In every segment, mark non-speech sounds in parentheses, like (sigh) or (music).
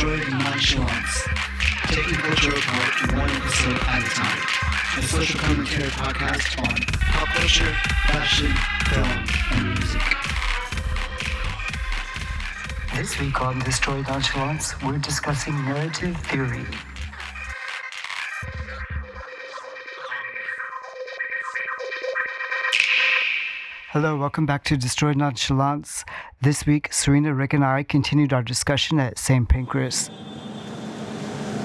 Destroyed Nonchalance, taking culture apart one episode at a time. A social commentary podcast on pop culture, fashion, film, and music. This week on Destroyed Nonchalance, we're discussing narrative theory. Hello, welcome back to Destroyed Nonchalance. This week, Serena, Rick, and I continued our discussion at St. Pancras.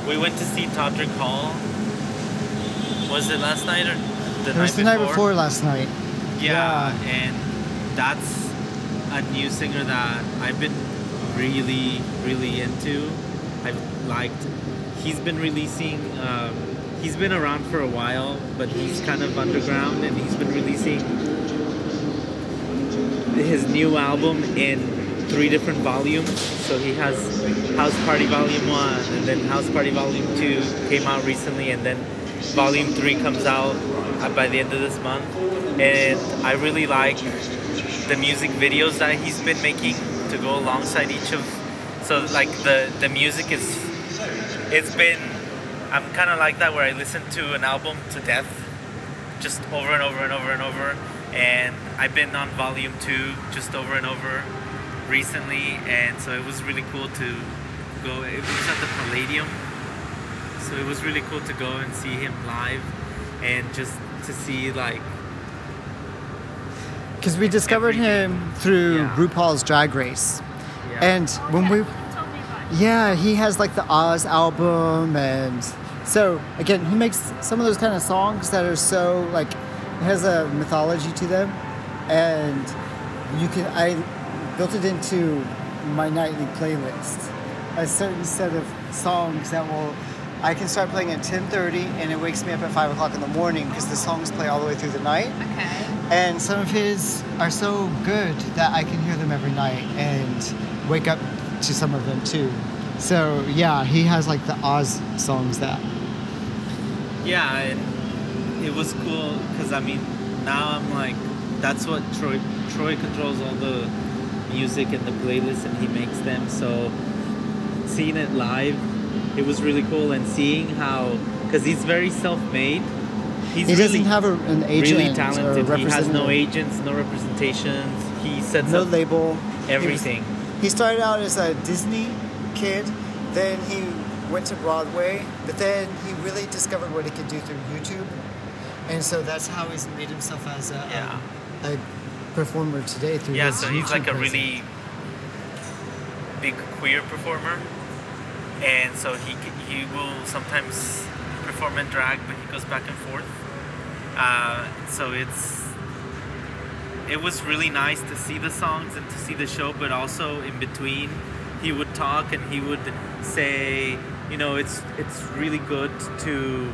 We went to see Todrick Hall. Was it last night or the It night was the before? night before last night. Yeah, and that's a new singer that I've been really, really into. I've liked. He's been releasing. Um, he's been around for a while, but he's kind of underground, and he's been releasing his new album in three different volumes. So he has House Party Volume One, and then House Party Volume Two came out recently, and then Volume Three comes out uh, by the end of this month. And I really like the music videos that he's been making to go alongside each of. So like the the music is, it's been. I'm kind of like that where I listen to an album to death, just over and over and over and over. And I've been on volume two just over and over recently, and so it was really cool to go. It was at the Palladium, so it was really cool to go and see him live, and just to see like Because we discovered Everything. him through Yeah. RuPaul's Drag Race. yeah, And when we, Told me about it. yeah, he has like the Oz album. And so, again, he makes some of those kind of songs that are so like, it has a mythology to them. And you can, I built it into my nightly playlist. A certain set of songs that will, I can start playing at 10.30 and it wakes me up at 5 o'clock in the morning because the songs play all the way through the night. Okay. And some of his are so good that I can hear them every night and wake up to some of them too. So yeah, he has like the Oz songs that. yeah, and it was cool because I mean now I'm like that's what Troy Troy controls all the music and the playlists and he makes them. So seeing it live, it was really cool and seeing how because he's very self-made. He's He really, doesn't have a, an agent really talented. He has no agents, no representations. He sets up no up label. everything. He started out as a Disney kid, then he went to Broadway, but then he really discovered what he could do through YouTube, and so that's how he's made himself as a, Yeah. a, a performer today through Yeah, his so he's like a presence. really big queer performer, and so he he will sometimes perform in drag, but he goes back and forth. Uh, so it's it was really nice to see the songs and to see the show, but also in between, he would talk and he would say, you know, it's it's really good to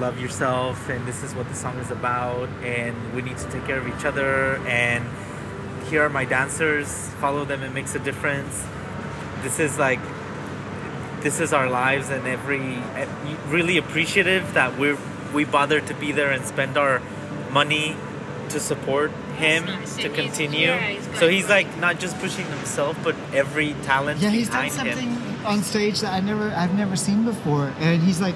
love yourself and this is what the song is about and we need to take care of each other and here are my dancers. Follow them it makes a difference. This is like this is our lives and every really appreciative that we're we bother to be there and spend our money to support him nice. to And he's- continue. Yeah, he's so he's great- like not just pushing himself but every talent Yeah, he's done something him on stage that I never, I've never seen before, and he's like,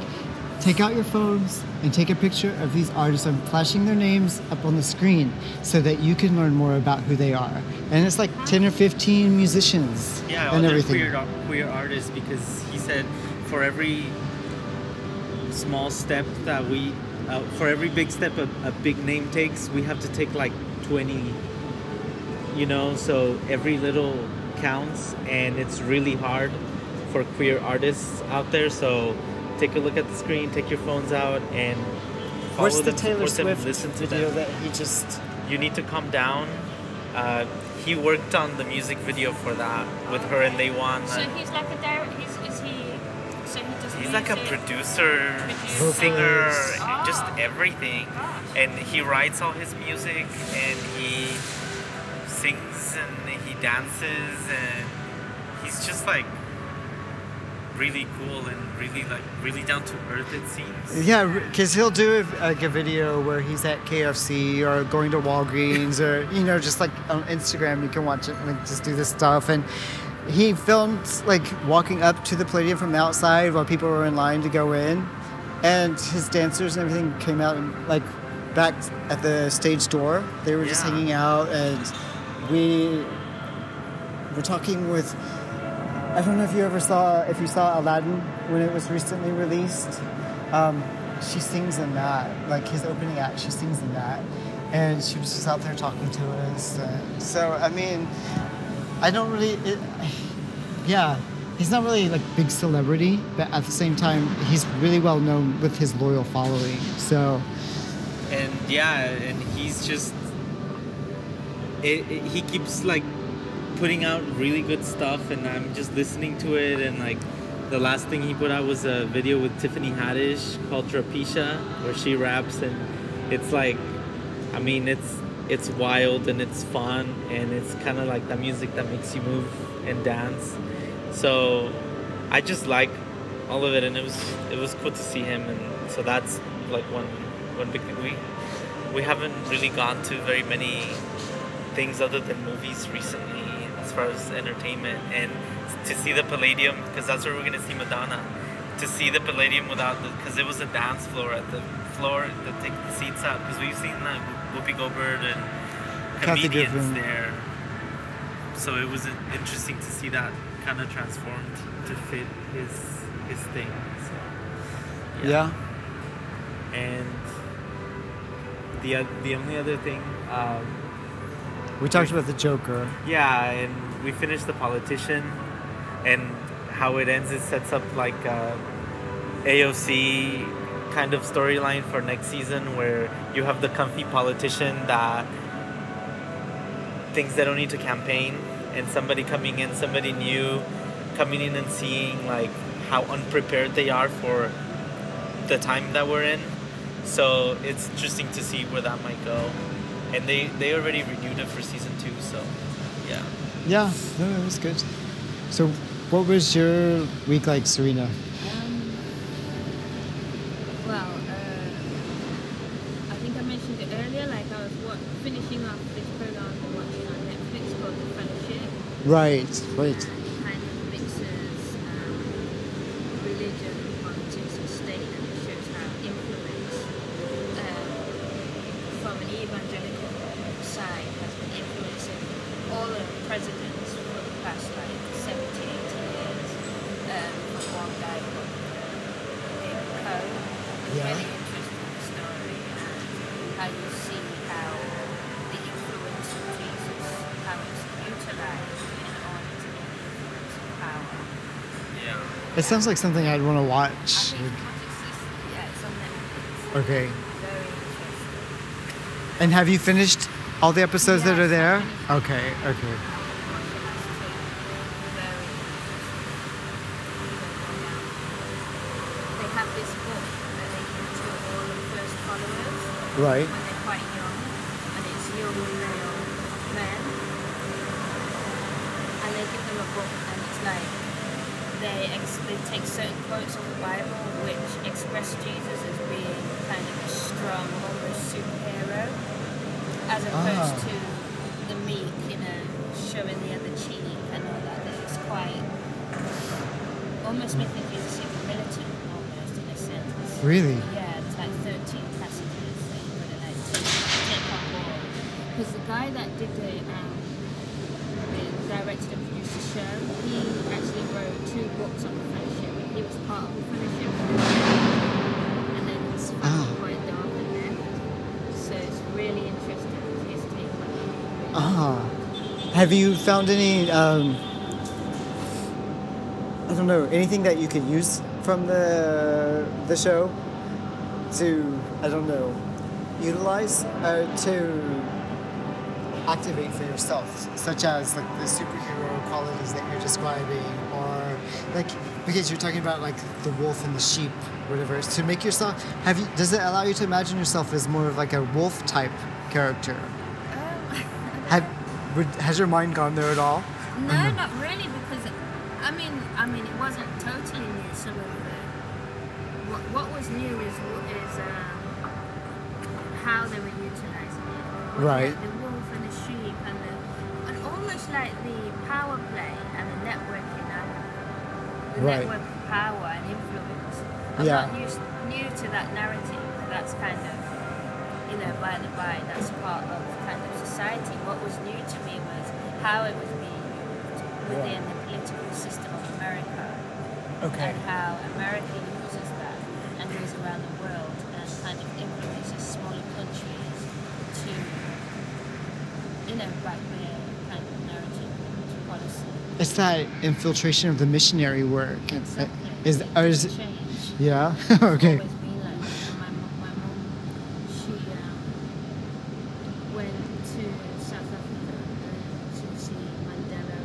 take out your phones and take a picture of these artists. I'm flashing their names up on the screen so that you can learn more about who they are. And it's like ten or fifteen musicians yeah and other everything. queer queer artists because he said for every small step that we uh, for every big step a, a big name takes we have to take like 20 you know so every little counts and it's really hard for queer artists out there so take a look at the screen take your phones out and follow What's the them, Taylor support them, Swift listen to video them that he just? you need to calm down uh, he worked on the music video for that with her and they won So he's like a director. He's, is he? So he does He's like a producer, Producer. singer, Vocalist. just Oh. everything. Gosh. And he writes all his music and he sings and he dances and he's just like really cool and really like really down to earth it seems. Yeah, because he'll do a, like a video where he's at KFC or going to Walgreens or you know just like on Instagram you can watch it like just do this stuff and he filmed like walking up to the Palladium from the outside while people were in line to go in, and his dancers and everything came out and like back at the stage door. They were just hanging out, and we were talking with. I don't know if you ever saw if you saw Aladdin when it was recently released. Um, she sings in that, like his opening act. She sings in that, and she was just out there talking to us. And so I mean, I don't really. It, yeah, he's not really like big celebrity, but at the same time, he's really well known with his loyal following. So and yeah and he's just it, it- he keeps like putting out really good stuff and i'm just listening to it and like the last thing he put out was a video with tiffany haddish called trapisha where she raps and it's like i mean it's it's wild and it's fun and it's kind of like the music that makes you move and dance. So i just like all of it and it was it was cool to see him and so that's like one one big thing. We we haven't really gone to very many things other than movies recently far as entertainment and to see the palladium because that's where we're gonna see madonna. To see the palladium without the because it was a dance floor at the floor that take the seats out because we've seen uh, whoopi goldberg and comedians there. So it was interesting to see that kind of transformed to fit his his thing so yeah, and the the only other thing um, we talked about the Joker. yeah and we finished the politician and how it ends it sets up like uh, a aoc kind of storyline for next season where you have the comfy politician that thinks they don't need to campaign and somebody coming in somebody new coming in and seeing like how unprepared they are for the time that we're in. So it's interesting to see where that might go. And they they already renewed it for season two so yeah Yeah, no, it was good. So, what was your week like, Serena? Um, well, uh, I think I mentioned it earlier. Like I was wa- finishing off this program I've watching on Netflix called The Fellowship. Right, right. kind of mixes um, religion, politics, and state, and it shows how influence um, from an evangelical side has been influencing all the presidents for the past like 70, 80 years. Um, from one guy called uh, David Coe. It's Yeah. really interesting story and how you see how the influence of Jesus, how it's utilized in order to get the influence of power. yeah It sounds like something I'd want to watch. just, yeah, it's on Netflix. Okay. Very. And have you finished all the episodes that are there? Okay, okay. They have this book that they give to all the first followers Right. when they're quite young, and it's young male men, and they give them a book, and it's like they ex- they take certain quotes of the Bible which express Jesus as being kind of a strong, almost superhero, as opposed Ah. to the meek, you know, showing the other cheek and all that. That It's quite almost making Jesus seem militant, almost in a sense. Really? Yeah, it's like 13 passages that you're gonna like take, take on board. Because the guy that did the, um, the directed and produced the show, he actually wrote two books on the fellowship. He was part of the fellowship. And then Ah. quite dark and left. So it's really interesting his take on it. Ah. Have you found any, um, I don't know, anything that you could use from the the show to, I don't know, utilize uh, to activate for yourself, such as like the superhero qualities that you're describing, or like because you're talking about like the wolf and the sheep, whatever. To make yourself, have you? Does it allow you to imagine yourself as more of like a wolf type character? Um, (laughs) Have, would, has your mind gone there at all? No, not really, because I mean, I mean, it wasn't totally new. Some of the what, what was new is is um, how they were utilizing it. Right. The the like the power play and the network the Right. network of power and influence. I'm Yeah. not used, new to that narrative. That's kind of, you know, by the by, that's part of kind of society. What was new to me was how it was being used within the political system of America Okay. and how America uses that and goes around the world and kind of influences smaller countries to, you know, back their kind of narrative and policy. It's that infiltration of the missionary work. Exactly. Is, is It's it, change. yeah? (laughs) Okay. always been like that. My, mo- my mom, she um, went to South Africa and to see Mandela.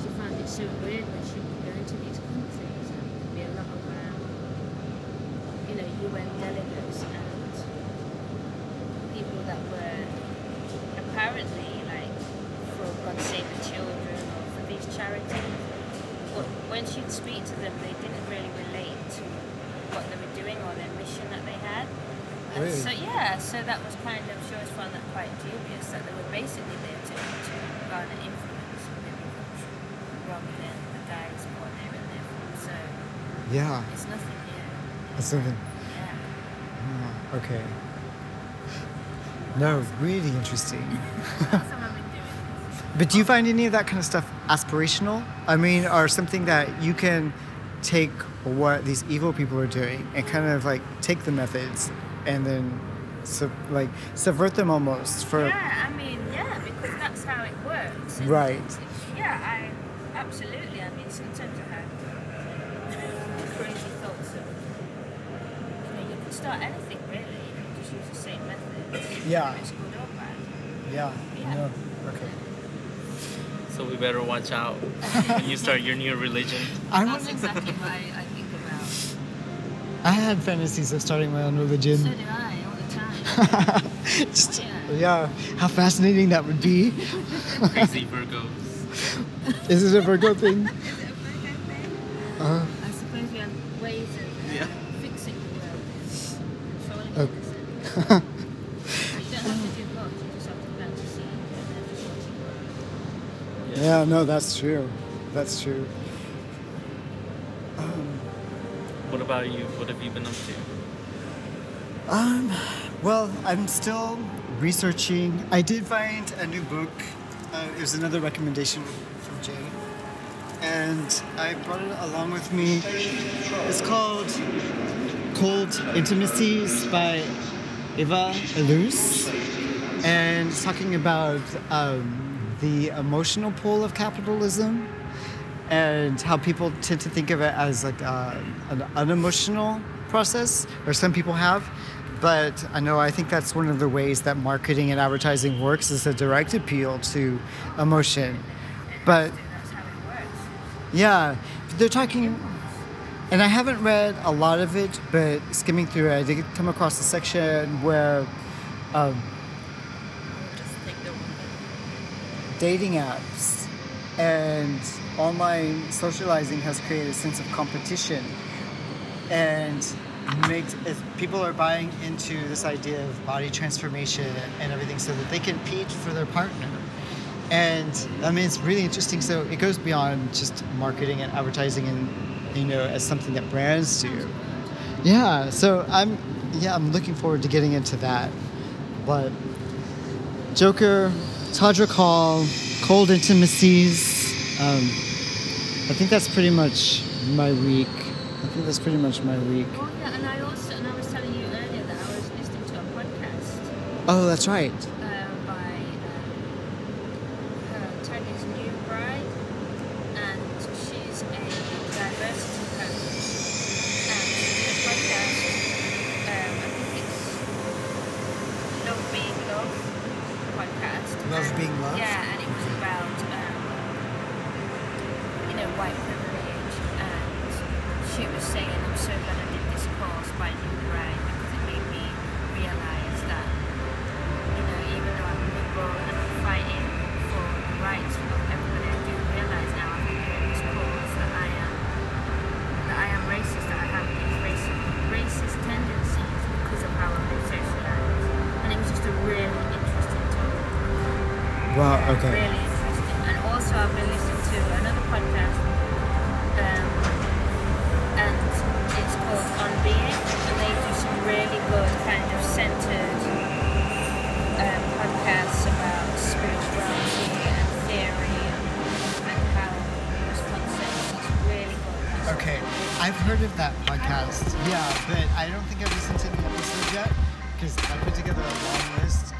She found it so weird when she would go into these countries and there'd be a lot of, um, you know, UN delegates and people that were apparently like for God Save the Children or for these charities. But when she'd speak to them, they didn't really relate to what they were doing or their mission that they had. And Really? so yeah, so that was kind of she always found that quite dubious that they were basically there to, to garner influence within the country rather than the guys what they were there for. So Yeah. it's nothing new. That's something. Yeah. Oh, okay. No, really interesting. That's what I've been doing. But do you find any of that kind of stuff aspirational? I mean, or something that you can take what these evil people are doing and kind of like take the methods and then sub, like subvert them almost for Yeah, I mean, yeah, because that's how it works. Right. Yeah, I absolutely. I mean, sometimes I have crazy thoughts of, you know, you can start anything really. You can just use the same method. Yeah. It's good or bad. yeah. Yeah. No. Okay. So we better watch out when you start your new religion. (laughs) I That's want exactly what I, I think about. I had fantasies of starting my own religion. So do I all the time. (laughs) Just, oh, Yeah. yeah, how fascinating that would be. Crazy Virgos. Is it a Virgo thing? (laughs) no, that's true. That's true. Um, What about you? What have you been up to? Um, well, I'm still researching. I did find a new book. Uh, it was another recommendation from Jay. And I brought it along with me. It's called Cold Intimacies by Eva Illouz. And it's talking about um, the emotional pull of capitalism and how people tend to think of it as like uh, an unemotional process, or some people have. But I know I think that's one of the ways that marketing and advertising works is a direct appeal to emotion. But yeah, they're talking, and I haven't read a lot of it, but skimming through it, I did come across a section where um, Just take the dating apps and online socializing has created a sense of competition and makes people are buying into this idea of body transformation and everything so that they compete for their partner. And i mean it's really interesting. So it goes beyond just marketing and advertising and you know as something that brands do. Yeah so i'm yeah i'm looking forward to getting into that. But Joker, Todrick Hall, Cold Intimacies. Um, I think that's pretty much my week. I think that's pretty much my week. Oh yeah, and I also and I was telling you earlier that I was listening to a podcast Oh, that's right. Wow, okay. Really interesting. And also I've been listening to another podcast um, and it's called On Being, and they do some really good kind of centered um, podcasts about spirituality and theory and, and how those concepts. It's really good. Okay, I've heard of that podcast. Yeah, but I don't think I've listened to any episodes yet because I put together a long list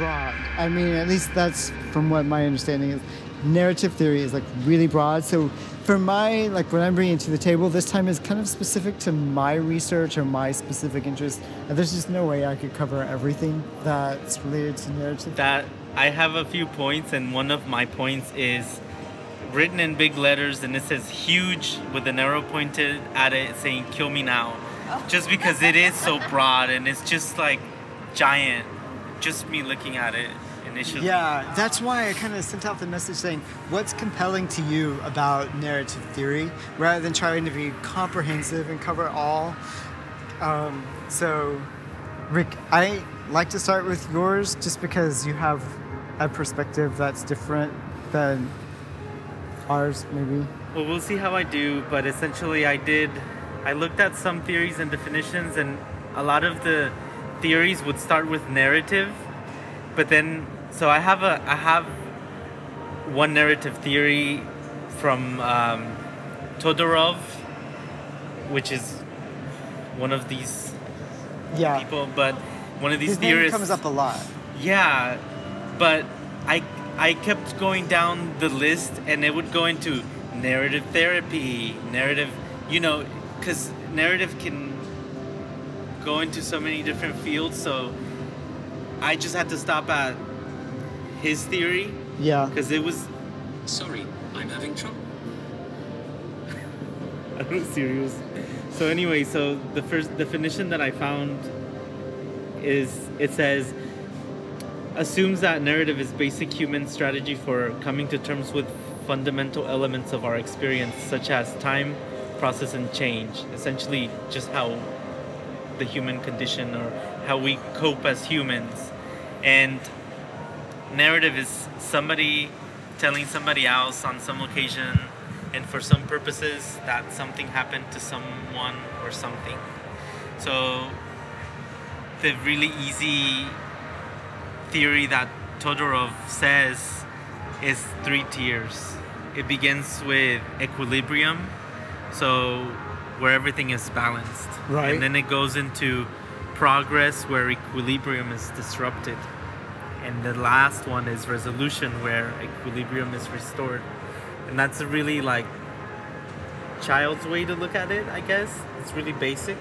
broad. I mean, at least that's from what my understanding is. Narrative theory is like really broad. So for my like what I'm bringing to the table this time is kind of specific to my research or my specific interest. And there's just no way I could cover everything that's related to narrative. that I have a few points, and one of my points is written in big letters, and it says huge with an arrow pointed at it saying "Kill me now," oh. just because it is so broad and it's just like giant. Just me looking at it initially. Yeah, that's why I kind of sent out the message saying, what's compelling to you about narrative theory, rather than trying to be comprehensive and cover all. Um, so, Rick, I like to start with yours just because you have a perspective that's different than ours, maybe. Well, we'll see how I do, but essentially, I did. I looked at some theories and definitions, and a lot of the theories would start with narrative, but then so I have a I have one narrative theory from um, Todorov, which is one of these Yeah. people, but one of these His theorists comes up a lot. yeah, but I I kept going down the list and it would go into narrative therapy, narrative, you know, cuz narrative can go into so many different fields, so I just had to stop at his theory Yeah. cuz it was Sorry, I'm having trouble. (laughs) I'm serious. So anyway, so the first definition that I found is it says assumes that narrative is basic human strategy for coming to terms with fundamental elements of our experience such as time, process and change. Essentially just how the human condition or how we cope as humans. And narrative is somebody telling somebody else on some occasion and for some purposes that something happened to someone or something. So the really easy theory that Todorov says is three tiers. It begins with equilibrium, so where everything is balanced. Right. And then it goes into progress where equilibrium is disrupted. And the last one is resolution where equilibrium is restored. And that's a really like child's way to look at it, I guess. It's really basic.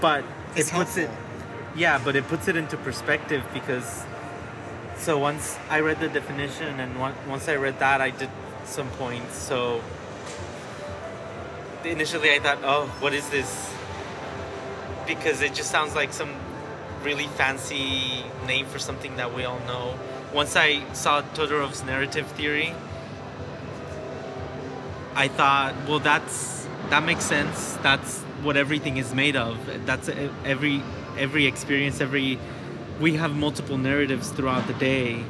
But It's it puts it yeah, but it puts it into perspective because so once I read the definition and on- once I read that I did some points. So initially I thought, "Oh, what is this?" Because it just sounds like some really fancy name for something that we all know. Once I saw Todorov's narrative theory, I thought, well, that's that makes sense. That's what everything is made of. That's every every experience. Every we have multiple narratives throughout the day.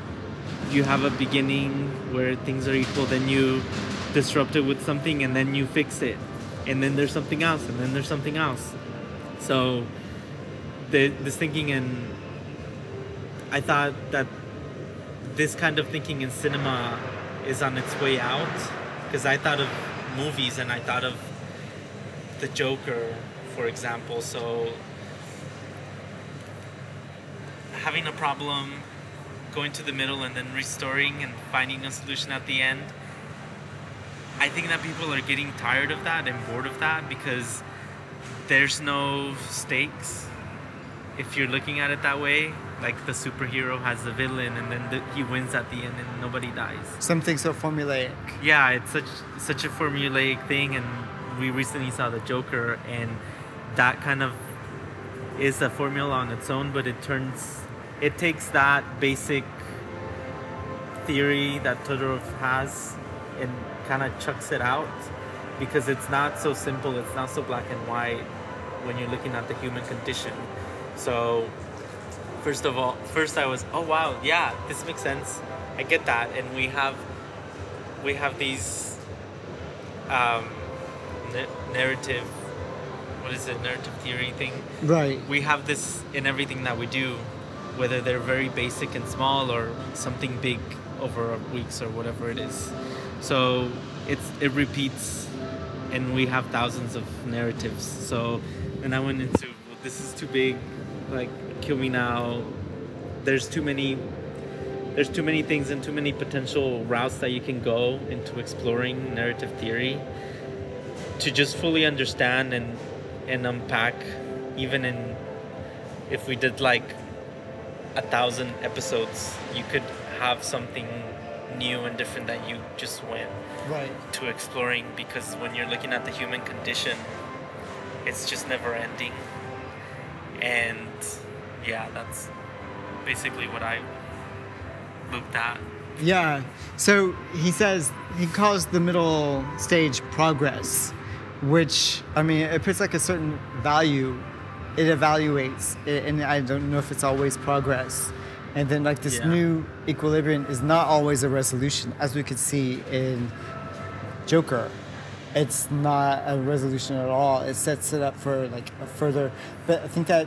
You have a beginning where things are equal, then you disrupt it with something, and then you fix it, and then there's something else, and then there's something else. So, the, this thinking and I thought that this kind of thinking in cinema is on its way out because I thought of movies and I thought of the Joker, for example. So having a problem, going to the middle, and then restoring and finding a solution at the end. I think that people are getting tired of that and bored of that because there's no stakes if you're looking at it that way. Like the superhero has the villain, and then the, he wins at the end, and nobody dies. Something so formulaic. Yeah, it's such such a formulaic thing, and we recently saw the Joker, and that kind of is a formula on its own, but it turns, it takes that basic theory that Todorov has, and kind of chucks it out, because it's not so simple. It's not so black and white when you're looking at the human condition. So first of all, first I was, oh wow, yeah, this makes sense. I get that, and we have we have these um, na- narrative. What is it? Narrative theory thing Right. we have this in everything that we do, whether they're very basic and small or something big over weeks or whatever it is. So it's it repeats, and we have thousands of narratives. So, and I went into well, this is too big, like kill me now. There's too many. There's too many things and too many potential routes that you can go into exploring narrative theory to just fully understand and and unpack even in if we did like a thousand episodes you could have something new and different that you just went Right. to exploring because when you're looking at the human condition it's just never ending and yeah that's basically what i looked at Yeah. So he says he calls the middle stage progress, which I mean it puts like a certain value. It evaluates, it, and I don't know if it's always progress. And then like this Yeah. new equilibrium is not always a resolution, as we could see in Joker. It's not a resolution at all. It sets it up for like a further. But I think that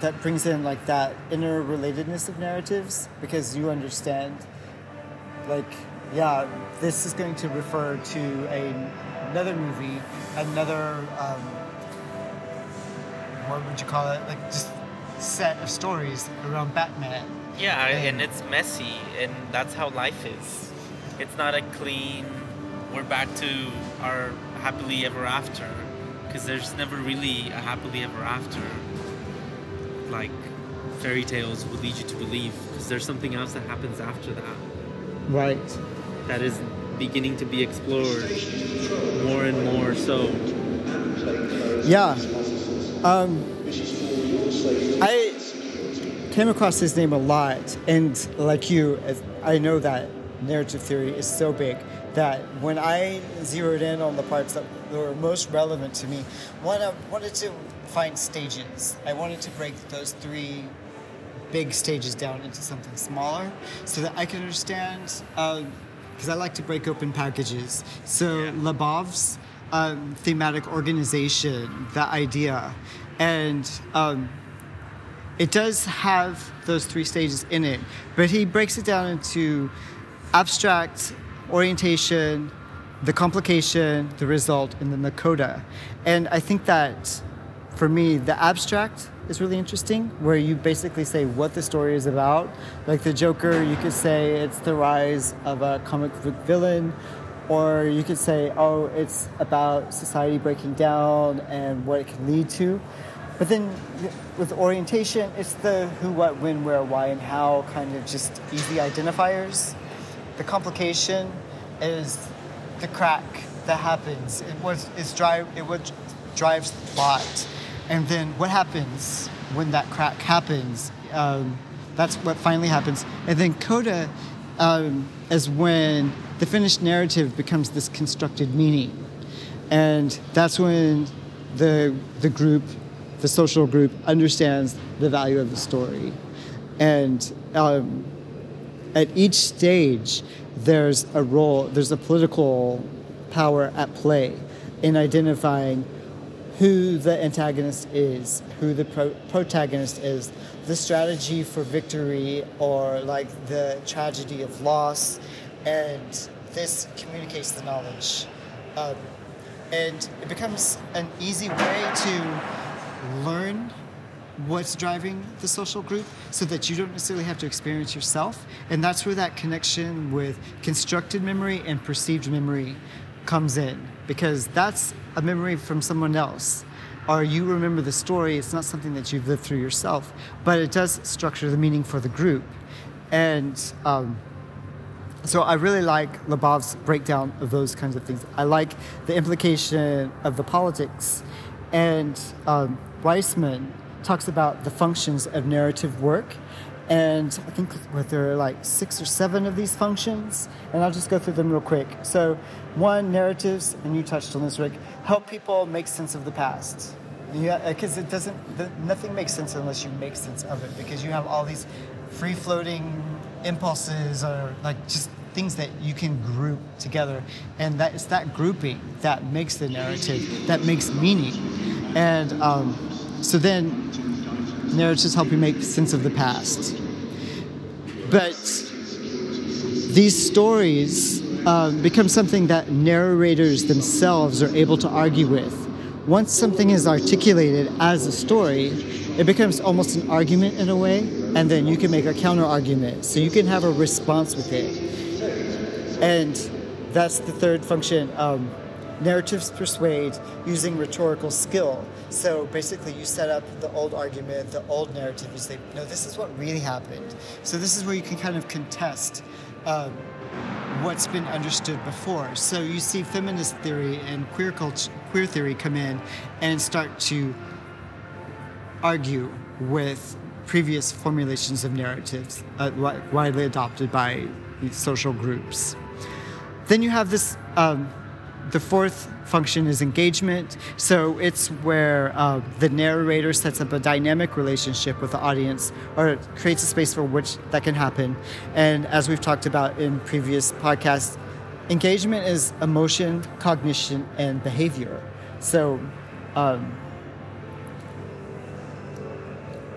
that brings in like that interrelatedness of narratives because you understand like yeah this is going to refer to a, another movie another um, what would you call it like just set of stories around batman Yeah, And- it's messy, and that's how life is. It's not a clean, we're back to our happily ever after, because there's never really a happily ever after. Like fairy tales would lead you to believe, because there's something else that happens after that right that is beginning to be explored more and more. So, yeah um, i came across his name a lot and like you i know that narrative theory is so big that when i zeroed in on the parts that were most relevant to me one i wanted to find stages i wanted to break those three big stages down into something smaller so that I can understand. Because I like to break open packages. So Yeah. Labov's um, thematic organization, that idea, and um, it does have those three stages in it, but he breaks it down into abstract orientation, the complication, the result, and then the coda. And I think that for me, the abstract is really interesting, where you basically say what the story is about. Like the Joker, you could say it's the rise of a comic book villain, or you could say, oh, it's about society breaking down and what it can lead to. But then with orientation, it's the who, what, when, where, why, and how kind of just easy identifiers. The complication is the crack that happens. It was it's drive it what drives the plot, and then what happens when that crack happens. Um, that's what finally happens, and then coda um, is when the finished narrative becomes this constructed meaning, and that's when the the group, the social group, understands the value of the story, and. Um, at each stage, there's a role, there's a political power at play in identifying who the antagonist is, who the pro- protagonist is, the strategy for victory, or like the tragedy of loss, and this communicates the knowledge. Um, and it becomes an easy way to learn what's driving the social group so that you don't necessarily have to experience yourself. And that's where that connection with constructed memory and perceived memory comes in because that's a memory from someone else. Or you remember the story, it's not something that you've lived through yourself, but it does structure the meaning for the group. And um, so I really like Labov's breakdown of those kinds of things. I like the implication of the politics. And um, Weissman talks about the functions of narrative work And I think what there are like six or seven of these functions, and I'll just go through them real quick. So, one, narratives, and you touched on this, Rick, help people make sense of the past. Yeah, because it doesn't, the, nothing makes sense unless you make sense of it, because you have all these free floating impulses or like just things that you can group together. And that it's that grouping that makes the narrative, that makes meaning. And um, so then narratives help you make sense of the past. But these stories um, become something that narrators themselves are able to argue with. Once something is articulated as a story, it becomes almost an argument in a way, and then you can make a counter argument. So you can have a response with it. And that's the third function. Um, narratives persuade using rhetorical skill. So basically, you set up the old argument, the old narrative. You say, no, this is what really happened. So this is where you can kind of contest um, what's been understood before. So you see feminist theory and queer culture, queer theory come in and start to argue with previous formulations of narratives uh, widely adopted by social groups. Then you have this. Um, the fourth function is engagement. So it's where uh, the narrator sets up a dynamic relationship with the audience or creates a space for which that can happen. And as we've talked about in previous podcasts, engagement is emotion, cognition, and behavior. So um,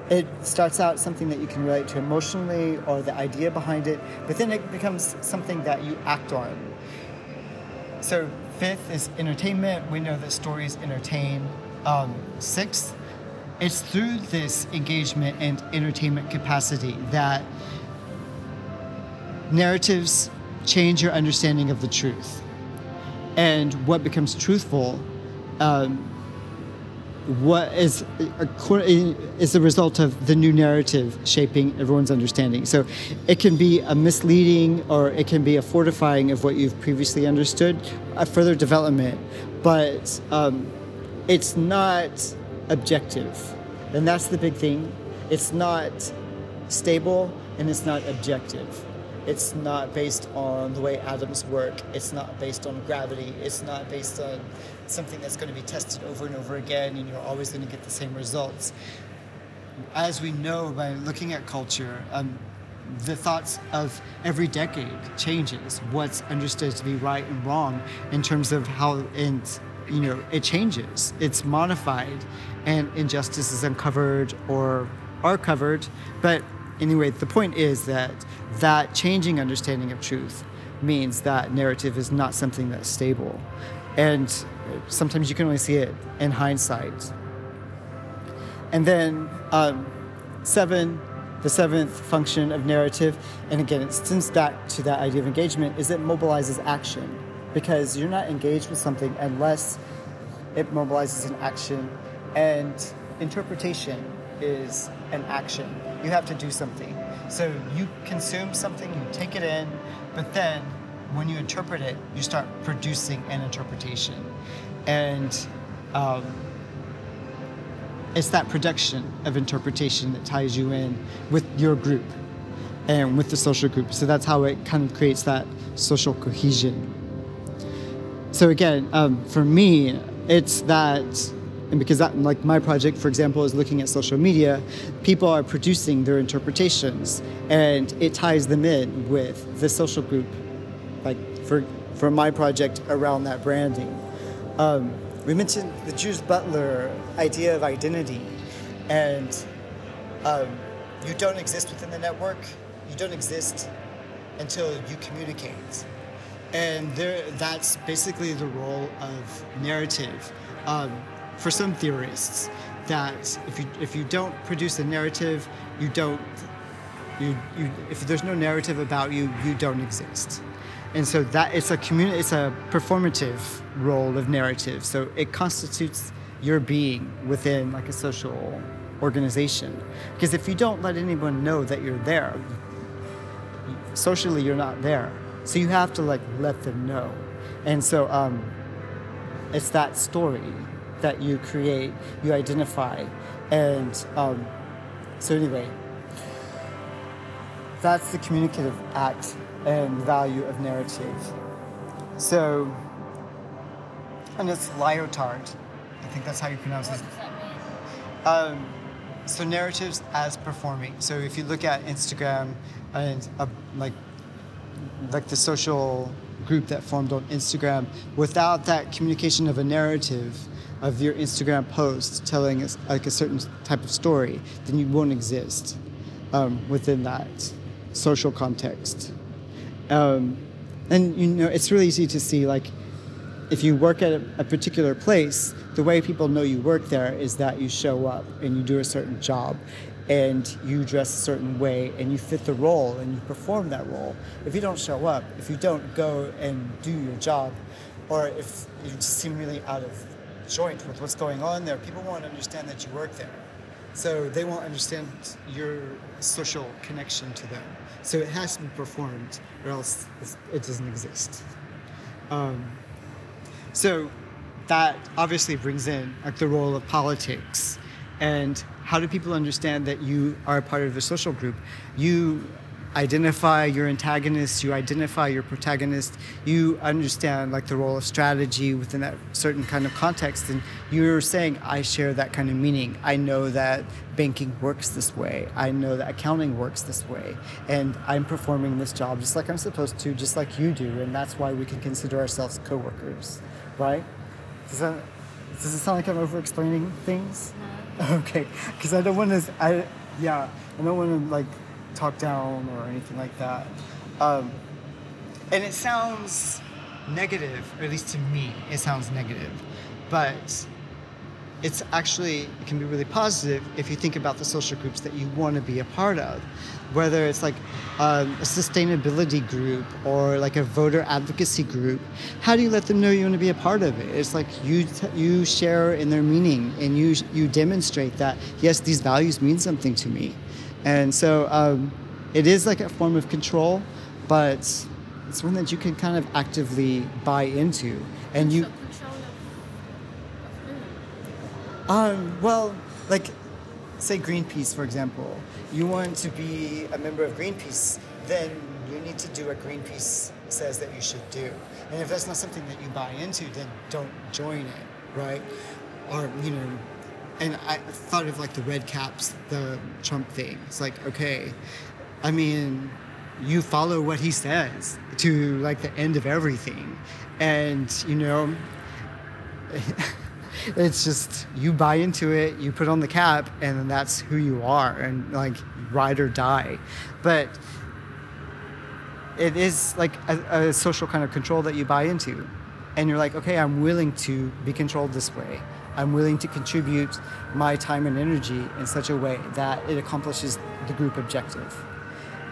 it starts out something that you can relate to emotionally or the idea behind it, but then it becomes something that you act on. So fifth is entertainment. We know that stories entertain. Um, sixth, it's through this engagement and entertainment capacity that narratives change your understanding of the truth. And what becomes truthful um, what is is the result of the new narrative shaping everyone's understanding. So it can be a misleading or it can be a fortifying of what you've previously understood, a further development, but um, it's not objective, and that's the big thing. It's not stable and it's not objective. It's not based on the way atoms work. It's not based on gravity. It's not based on something that's going to be tested over and over again and you're always going to get the same results. As we know by looking at culture, um, the thoughts of every decade changes. What's understood to be right and wrong in terms of how and you know it changes. It's modified, and injustice is uncovered or are covered. But anyway, the point is that that changing understanding of truth means that narrative is not something that's stable. And sometimes you can only see it in hindsight. And then um, seven, the seventh function of narrative, and again, it stems back to that idea of engagement, is it mobilizes action. Because you're not engaged with something unless it mobilizes an action. And interpretation is an action. You have to do something. So you consume something, you take it in, but then when you interpret it, you start producing an interpretation. And um, it's that production of interpretation that ties you in with your group and with the social group. So that's how it kind of creates that social cohesion. So again, um, for me, it's that and because that, like my project for example is looking at social media people are producing their interpretations and it ties them in with the social group like for for my project around that branding. Um, we mentioned the Judith Butler idea of identity and um, you don't exist within the network. You don't exist until you communicate. And there, that's basically the role of narrative. Um, for some theorists that if you if you don't produce a narrative, you don't you, you if there's no narrative about you, you don't exist. And so that it's a community it's a performative role of narrative. So it constitutes your being within like a social organization. Because if you don't let anyone know that you're there, socially you're not there. So you have to like let them know. And so um, it's that story that you create, you identify. And um, so, anyway, that's the communicative act and value of narrative. So, and it's Lyotard. I think that's how you pronounce it. Um, so narratives as performing. So if you look at Instagram and uh, like like the social group that formed on Instagram, without that communication of a narrative of your Instagram post telling us like a certain type of story, then you won't exist um, within that social context. Um, and you know, it's really easy to see like if you work at a, a particular place, the way people know you work there is that you show up and you do a certain job and you dress a certain way and you fit the role and you perform that role. If you don't show up, if you don't go and do your job, or if you just seem really out of joint with what's going on there, people won't understand that you work there. So they won't understand your social connection to them. So it has to be performed, or else it doesn't exist. Um, so that obviously brings in like the role of politics and how do people understand that you are a part of a social group? You identify your antagonist, you identify your protagonist, you understand like the role of strategy within that certain kind of context and you're saying I share that kind of meaning. I know that banking works this way. I know that accounting works this way and I'm performing this job just like I'm supposed to, just like you do and that's why we can consider ourselves coworkers right? Does that does it sound like I'm over explaining things? No. (laughs) Okay, because I don't want to. I yeah, I don't want to like talk down or anything like that. Um, and it sounds negative, or at least to me, it sounds negative, but it's actually it can be really positive if you think about the social groups that you want to be a part of. Whether it's like um, a sustainability group or like a voter advocacy group how do you let them know you want to be a part of it? It's like you t- you share in their meaning and you you demonstrate that yes these values mean something to me and so um, it is like a form of control but it's one that you can kind of actively buy into and you? Um, well, like, say Greenpeace, for example. You want to be a member of Greenpeace, then you need to do what Greenpeace says that you should do. And if that's not something that you buy into, then don't join it, right? Or, you know, and I thought of like the red caps, the Trump thing. It's like, okay, I mean, you follow what he says to like the end of everything. And, you know, (laughs) it's just you buy into it, you put on the cap, and then that's who you are, and like ride or die. But it is like a, a social kind of control that you buy into, and you're like, okay, I'm willing to be controlled this way. I'm willing to contribute my time and energy in such a way that it accomplishes the group objective.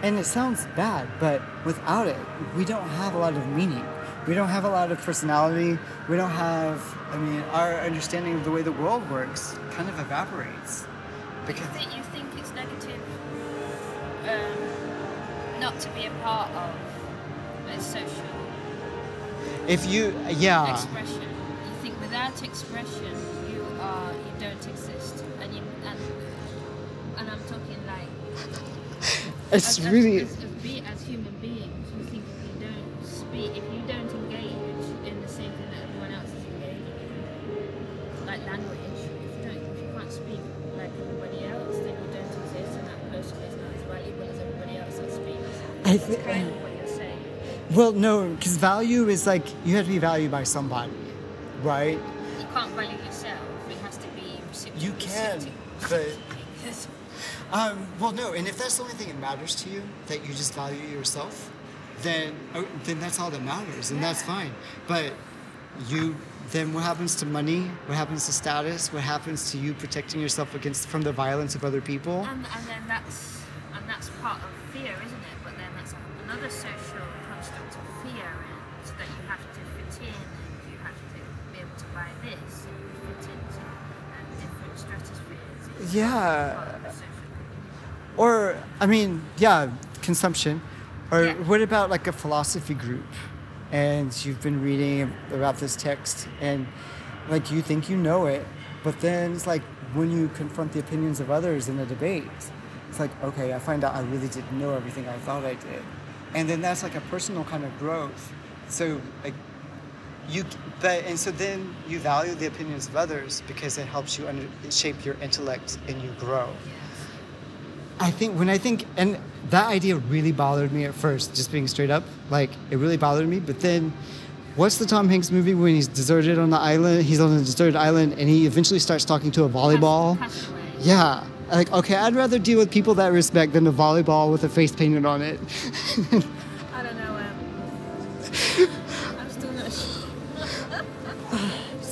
And it sounds bad, but without it, we don't have a lot of meaning. We don't have a lot of personality. We don't have, I mean, our understanding of the way the world works kind of evaporates. Because, You think, you think it's negative um, not to be a part of a social if you, yeah, expression. You think without expression, are you don't exist, and you and and I'm talking like it's as, really, as, as, be, as human beings. You think if you don't speak, if you don't engage in the same thing that everyone else is engaging in, like language, if you don't, if you can't speak like everybody else, then you don't exist, and that person is not as valuable as everybody else that speaks. I That's thi- kind of what you're saying. well, no, because value is like, you have to be valued by somebody, right? You can't value yourself. Can, but Um, well, no, and if that's the only thing that matters to you, that you just value yourself, then oh, then that's all that matters, and that's fine. But you, then what happens to money? What happens to status? What happens to you protecting yourself against from the violence of other people? And, and then that's and that's part of fear, isn't it? But then that's another social Yeah. part of the social Or I mean, yeah, consumption. Or Yeah. what about like a philosophy group, and you've been reading about this text, and like you think you know it, but then it's like when you confront the opinions of others in a debate, it's like, okay, I find out I really didn't know everything I thought I did. And then that's like a personal kind of growth. So, like, you, but, and so then you value the opinions of others because it helps you under, shape your intellect and you grow. I think when I think, and that idea really bothered me at first, just being straight up. Like, it really bothered me. But then, what's the Tom Hanks movie when he's deserted on the island? He's on a deserted island and he eventually starts talking to a volleyball. Yeah. Like, okay, I'd rather deal with people that respect than a volleyball with a face painted on it. (laughs)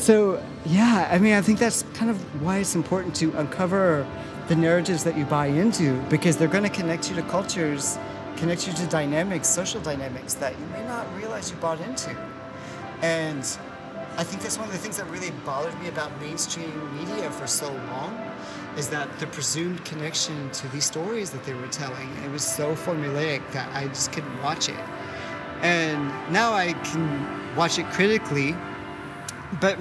So, yeah, I mean, I think that's kind of why it's important to uncover the narratives that you buy into because they're going to connect you to cultures, connect you to dynamics, social dynamics that you may not realize you bought into. And I think that's one of the things that really bothered me about mainstream media for so long is that the presumed connection to these stories that they were telling. It was so formulaic that I just couldn't watch it. And now I can watch it critically but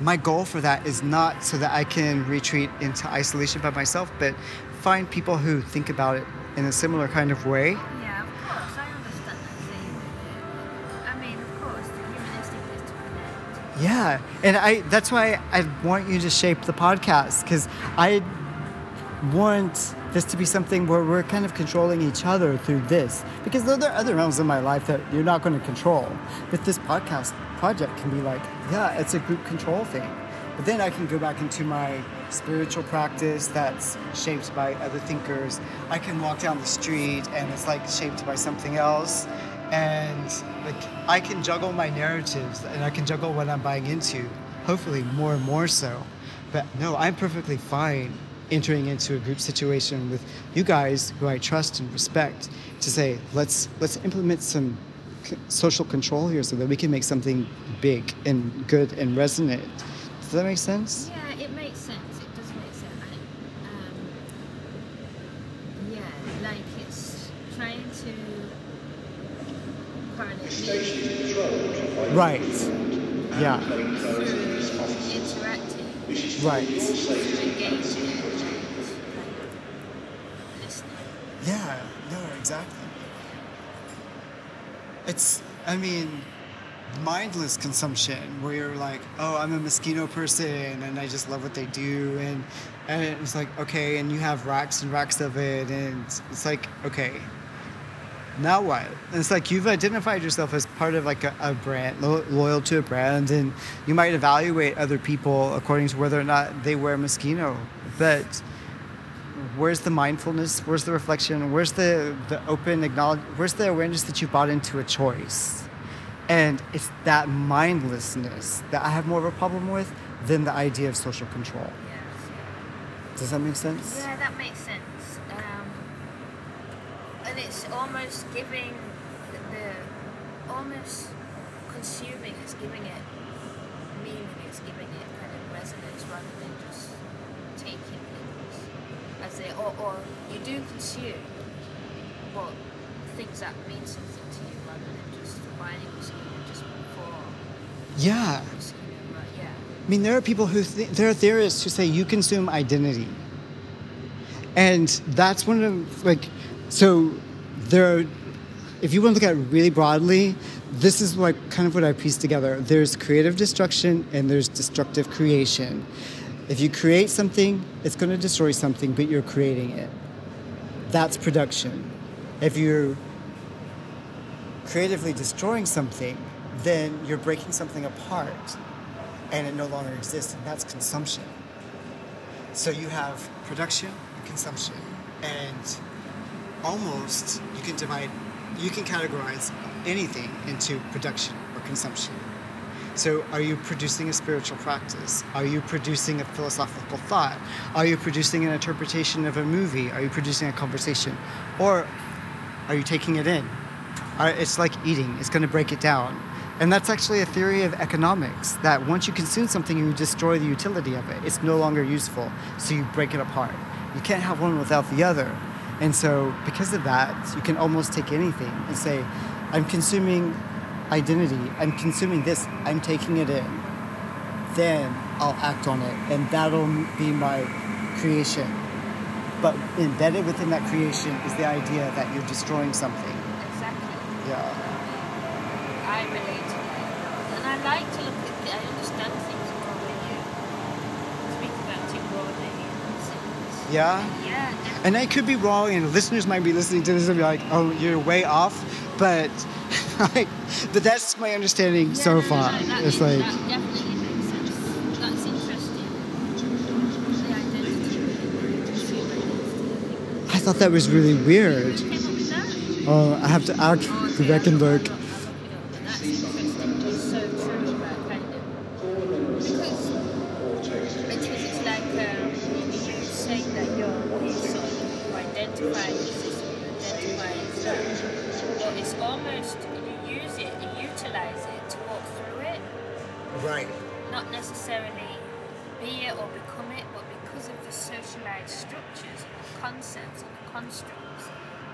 my goal for that is not so that I can retreat into isolation by myself, but find people who think about it in a similar kind of way. Yeah, of course, I understand that. I mean, of course, the humanistic is to connect. Yeah, and I that's why I want you to shape the podcast because I want this to be something where we're kind of controlling each other through this because there are other realms in my life that you're not going to control but this podcast project can be like yeah it's a group control thing. But then i can go back into my spiritual practice that's shaped by other thinkers. I can walk down the street and it's like shaped by something else. And like i can juggle my narratives and i can juggle what i'm buying into hopefully more and more so. But no i'm perfectly fine entering into a group situation with you guys who I trust and respect to say let's let's implement some social control here so that we can make something big and good and resonant. Does that make sense? Yeah, it makes sense. It does make sense. And, um, yeah, like it's trying to correlate Right. Yeah. interacting, Right. engaging. Yeah. No. Exactly. It's. I mean. Mindless consumption, where you're like, oh, I'm a Moschino person, and I just love what they do, and and it's like, okay, and you have racks and racks of it, and it's like, okay, now what? And it's like you've identified yourself as part of like a, a brand, lo- loyal to a brand, and you might evaluate other people according to whether or not they wear Moschino. But where's the mindfulness? Where's the reflection? Where's the the open acknowledge? Where's the awareness that you bought into a choice? And it's that mindlessness that I have more of a problem with than the idea of social control. Yes. Does that make sense? Yeah, that makes sense. Um, and it's almost giving the, the almost consuming. It's giving it meaning. It's giving it kind of resonance rather than just taking things or, or you do consume, but things that mean something to you rather than just buying Moschino just for Yeah. Moschino. Right? Yeah. I mean, there are people who th- there are theorists who say you consume identity, and that's one of like, so there. Are, if you want to look at it really broadly, this is like kind of what I pieced together. There's creative destruction and there's destructive creation. If you create something, it's going to destroy something, but you're creating it. That's production. If you're creatively destroying something, then you're breaking something apart and it no longer exists, and that's consumption. So you have production and consumption, and almost you can divide, you can categorize anything into production or consumption. So, are you producing a spiritual practice? Are you producing a philosophical thought? Are you producing an interpretation of a movie? Are you producing a conversation? Or are you taking it in? Uh, it's like eating, it's going to break it down. And that's actually a theory of economics that once you consume something, you destroy the utility of it. It's no longer useful, so you break it apart. You can't have one without the other. And so, because of that, you can almost take anything and say, I'm consuming identity, I'm consuming this, I'm taking it in. Then I'll act on it, and that'll be my creation. but embedded within that creation is the idea that you're destroying something. Exactly. Yeah. I relate to that. And I like to look at, I understand things more when you speak about it broadly in a sense. Yeah. Yeah, definitely. And I could be wrong, and listeners might be listening to this and be like, "Oh, you're way off," but (laughs) like, but that's my understanding Yeah, so no, far. no, that it's like, that definitely makes sense. That's interesting. The identity, the consumer identity. I thought that was really weird. Who came up with that? Oh, I have to ask Oh, the okay, I'll look- Reckenberg. I'll look- I'll look it up, but That's interesting. It's so true about kind of because because it's like um, you saying that you're this or you identify as this or you identify that. It's almost utilize it to walk through it, Right. not necessarily be it or become it, but because of the socialized structures and the concepts and the constructs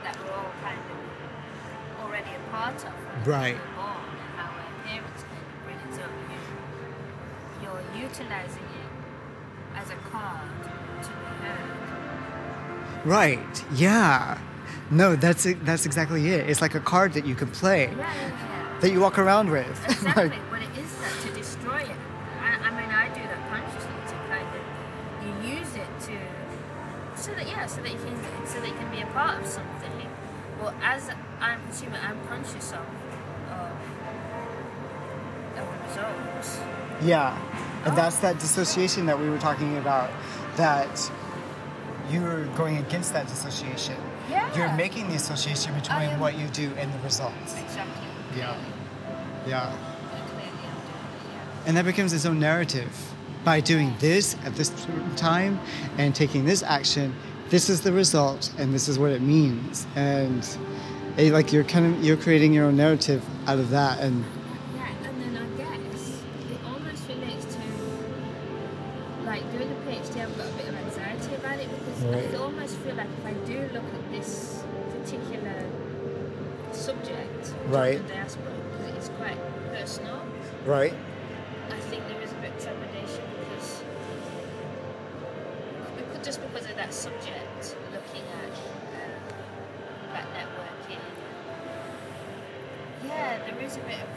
that we're all kind of already a part of Right. born and how our parents bring it up, you, you're utilizing it as a card to be heard. Right. Yeah. No, that's. That's exactly it. It's like a card that you can play, yeah. That you walk around with. Exactly, (laughs) like, but it is that to destroy it. I, I mean, I do that consciously to kind of you use it to so that yeah, so that you can so that you can be a part of something. Well, as I'm consumer, I'm conscious of of, of the results. yeah. And oh. that's that dissociation that we were talking about. That you're going against that dissociation. Yeah. You're making the association between what you do and the results. Exactly. Yeah. Yeah. Clearly, clearly I'm doing it. Yeah. And that becomes its own narrative. By doing this at this certain time and taking this action, this is the result and this is what it means. And it, like you're kind of you're creating your own narrative out of that and Yeah, and then I guess it almost relates to like doing the PhD. I've got a bit of anxiety about it because I almost feel like if I do look at this particular subject, Right. the diaspora, because it is quite personal, right? I think there is a bit of trepidation because because- just because of that subject, looking at um, that networking. Yeah, there is a bit of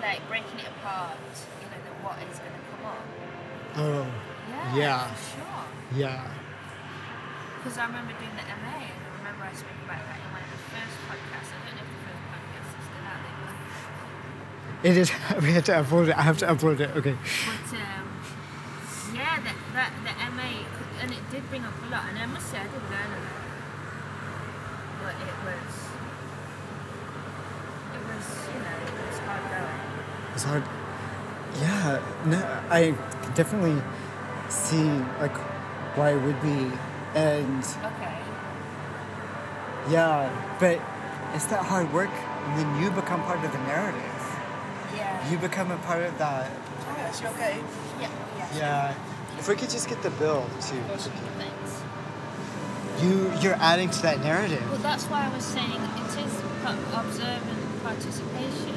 like breaking it apart. You know, the what is going to come up. Oh, Yeah, Yeah. for sure. yeah. Because I remember doing the MA, and I remember I spoke about that in one of the first podcasts. I don't know if the first podcast is still out there, but It is. (laughs) We have to upload it. I have to upload it. Okay. But um, yeah, that, that the MA and it did bring up a lot, and I must say I did learn a lot. But it was, it was you know it was hard going. It's hard. Yeah. No, I definitely see like why it would be, and Okay. yeah, but it's that hard work, and then you become part of the narrative. Yeah. You become a part of that. Oh, okay? Yeah. Yeah. Yeah. If we could just get the bill too. Thanks. You you're adding to that narrative. Well, that's why I was saying it is pa- observant participation,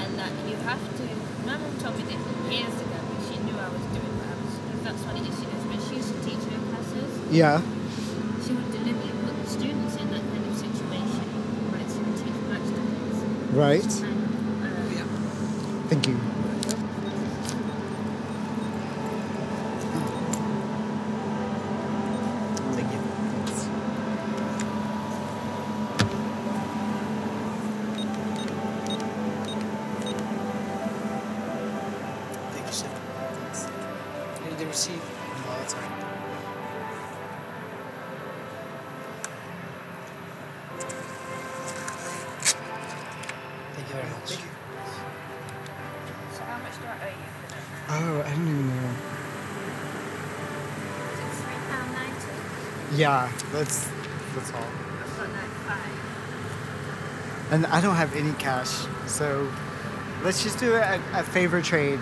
and that you have to. My mum told me this years ago when she knew I was doing what I was. That's what it is. She does when she used to teach her classes. Yeah. She would deliberately put the students in that kind of situation, right? She would teach black students. Right. Thank you. And I don't have any cash, so let's just do a, a favor trade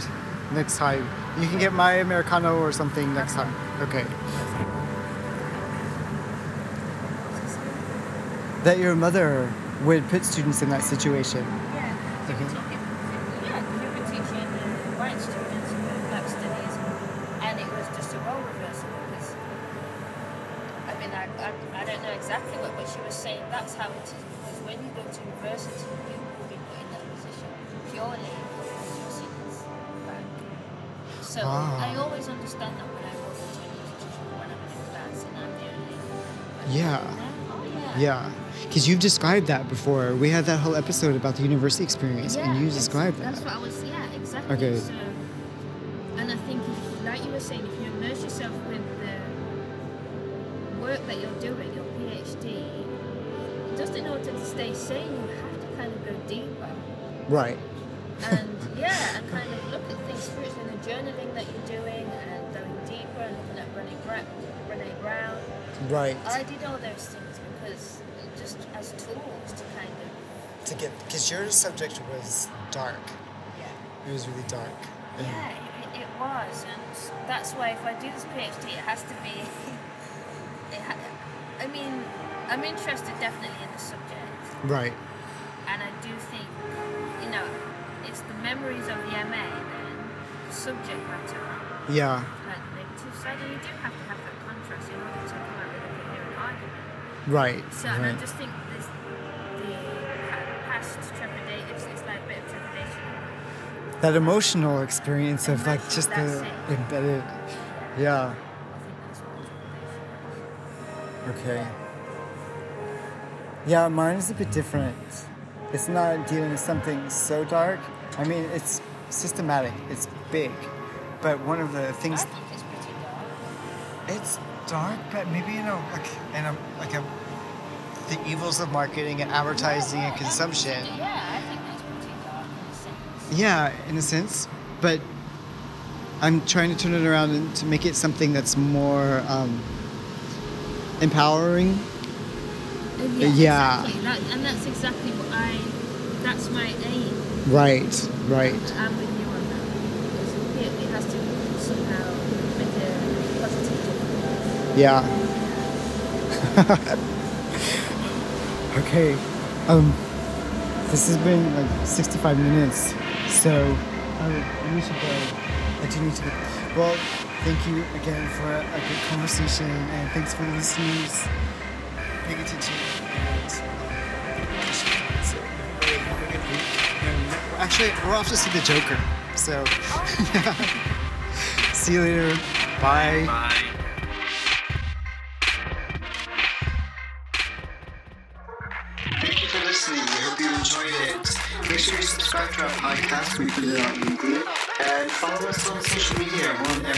next time. You can get my americano or something next time. Okay. That your mother would put students in that situation. So Ah. I always understand that when I walk into an institution, when I'm in a class and I'm the only. Yeah. Oh yeah. Yeah, because you've described that before. We had that whole episode about the university experience, and you described that. That's what I was. Yeah, exactly. Okay. So, and I think, if, like you were saying, if you immerse yourself with the work that you're doing, your PhD, just in order to stay sane, you have to kind of go deeper Right. I did all those things because just as tools to kind of to get because your subject was dark. yeah. It was really dark. Yeah, it, it was, and that's why if I do this PhD, it has to be. (laughs) Ha- I mean, I'm interested definitely in the subject, Right. and I do think, you know, it's the memories of the MA then, the subject matter, Yeah. like the negative side, and you do have to have that contrast in order to Right. So, and I just think this, the past trepidation, it's, it's like a bit of trepidation. that emotional experience of like just the it. embedded. Yeah. think that's what trepidation is. Okay. Yeah, mine is a bit different. It's not dealing with something so dark. I mean, it's systematic. It's big, but one of the I things think it's pretty dark. it's dark, but maybe you know, like and a like a the evils of marketing and advertising Yeah, and consumption. Yeah, I think that's pretty dark in a sense. Yeah, in a sense, but I'm trying to turn it around and to make it something that's more um, empowering. Yeah, Yeah. Exactly. That, and that's exactly what I. That's my aim. Right, right. I'm with you on that. It's- It, it has to somehow make a positive difference. Yeah. (laughs) okay. Um, this has been like 65 minutes, so I we should go. I do need to go. Well, thank you again for a good conversation, and thanks for the listeners paying attention. And, so, everybody have a good week. And actually, we're off to see the Joker. So, (laughs) (laughs) see you later. Bye. Bye. Social media.